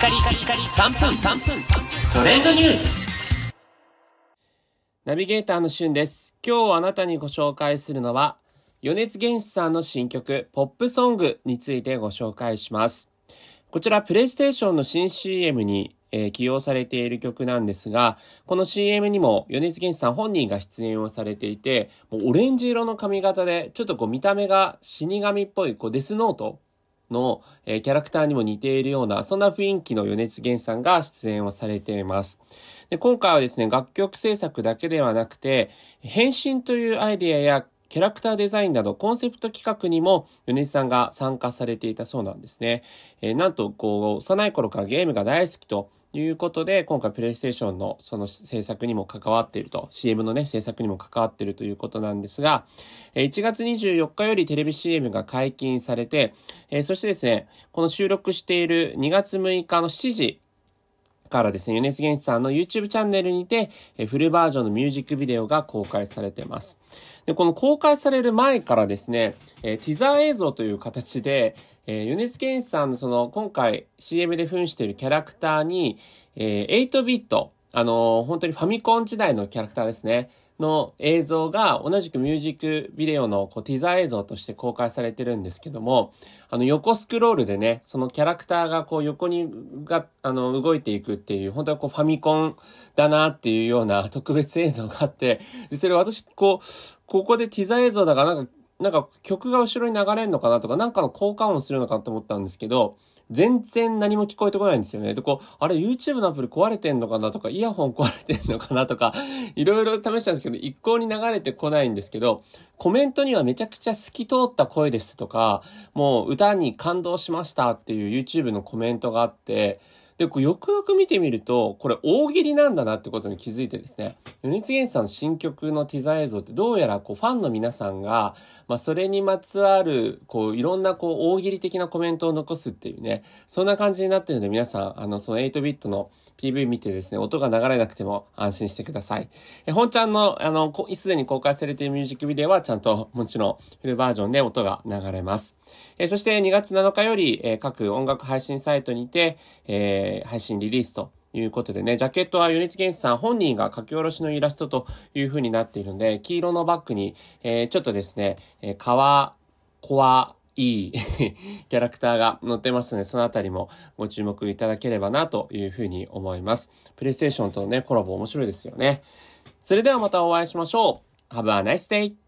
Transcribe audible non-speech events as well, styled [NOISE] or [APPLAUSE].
カリカリカリ3分3分トレンドニュースナビゲーターのしゅんです。今日あなたにご紹介するのは、米津玄師さんの新曲、ポップソングについてご紹介します。こちら、プレイステーションの新 CM に、えー起用されている曲なんですが、この CM にも米津玄師さん本人が出演をされていて、もうオレンジ色の髪型で、ちょっとこう見た目が死神っぽい、こうデスノートの、えーキャラクターにも似ているような、そんな雰囲気の米津玄さんが出演をされています。で今回はですね、楽曲制作だけではなくて、変身というアイディアやキャラクターデザインなどコンセプト企画にも米津さんが参加されていたそうなんですね。えーなんと、こう、幼い頃からゲームが大好きということで、今回プレイステーションのその制作にも関わっていると、CM のね、制作にも関わっているということなんですが、1月24日よりテレビ CM が解禁されて、そしてですね、この収録している2月6日の7時からですね、米津玄師さんの YouTube チャンネルにて、えフルバージョンのミュージックビデオが公開されています。で、この公開される前からですね、えティザー映像という形で、えー、米津玄師さんのその、今回 CM で扮しているキャラクターに、え8ビット、あの本当にファミコン時代のキャラクターですね。の映像が同じくミュージックビデオのこうティザー映像として公開されてるんですけども、あの横スクロールでね、そのキャラクターがこう横にが、あの動いていくっていう、本当はこうファミコンだなっていうような特別映像があって、でそれ私こう、ここでティザー映像だからなんか、なんか曲が後ろに流れるのかなとか、なんかの効果音するのかなと思ったんですけど、全然何も聞こえてこないんですよね。で、こう、あれ YouTube のアプリ壊れてんのかなとか、イヤホン壊れてんのかなとか、[LAUGHS] いろいろ試したんですけど、一向に流れてこないんですけど、コメントにはめちゃくちゃ透き通った声ですとか、もう歌に感動しましたっていう YouTube のコメントがあって、で、こよくよく見てみると、これ大喜利なんだなってことに気づいてですね、米津玄師さんの新曲のティザー映像ってどうやらこうファンの皆さんが、まあそれにまつわる、こういろんなこう大喜利的なコメントを残すっていうね、そんな感じになってるので皆さん、あのその8ビットの PV 見てですね、音が流れなくても安心してください。え本ちゃんの、あの、すでに公開されているミュージックビデオはちゃんともちろんフルバージョンで音が流れます。えそして2月7日より、え各音楽配信サイトにて、えー配信リリースということでね、ジャケットは米津玄師さん本人が書き下ろしのイラストという風になっているので、黄色のバッグに、えーちょっとですね、えー、かわ、こわ、い [LAUGHS] いキャラクターが載ってますので、そのあたりもご注目いただければなというふうに思います。プレイステーションとのね、コラボ面白いですよね。それではまたお会いしましょう。Have a nice day!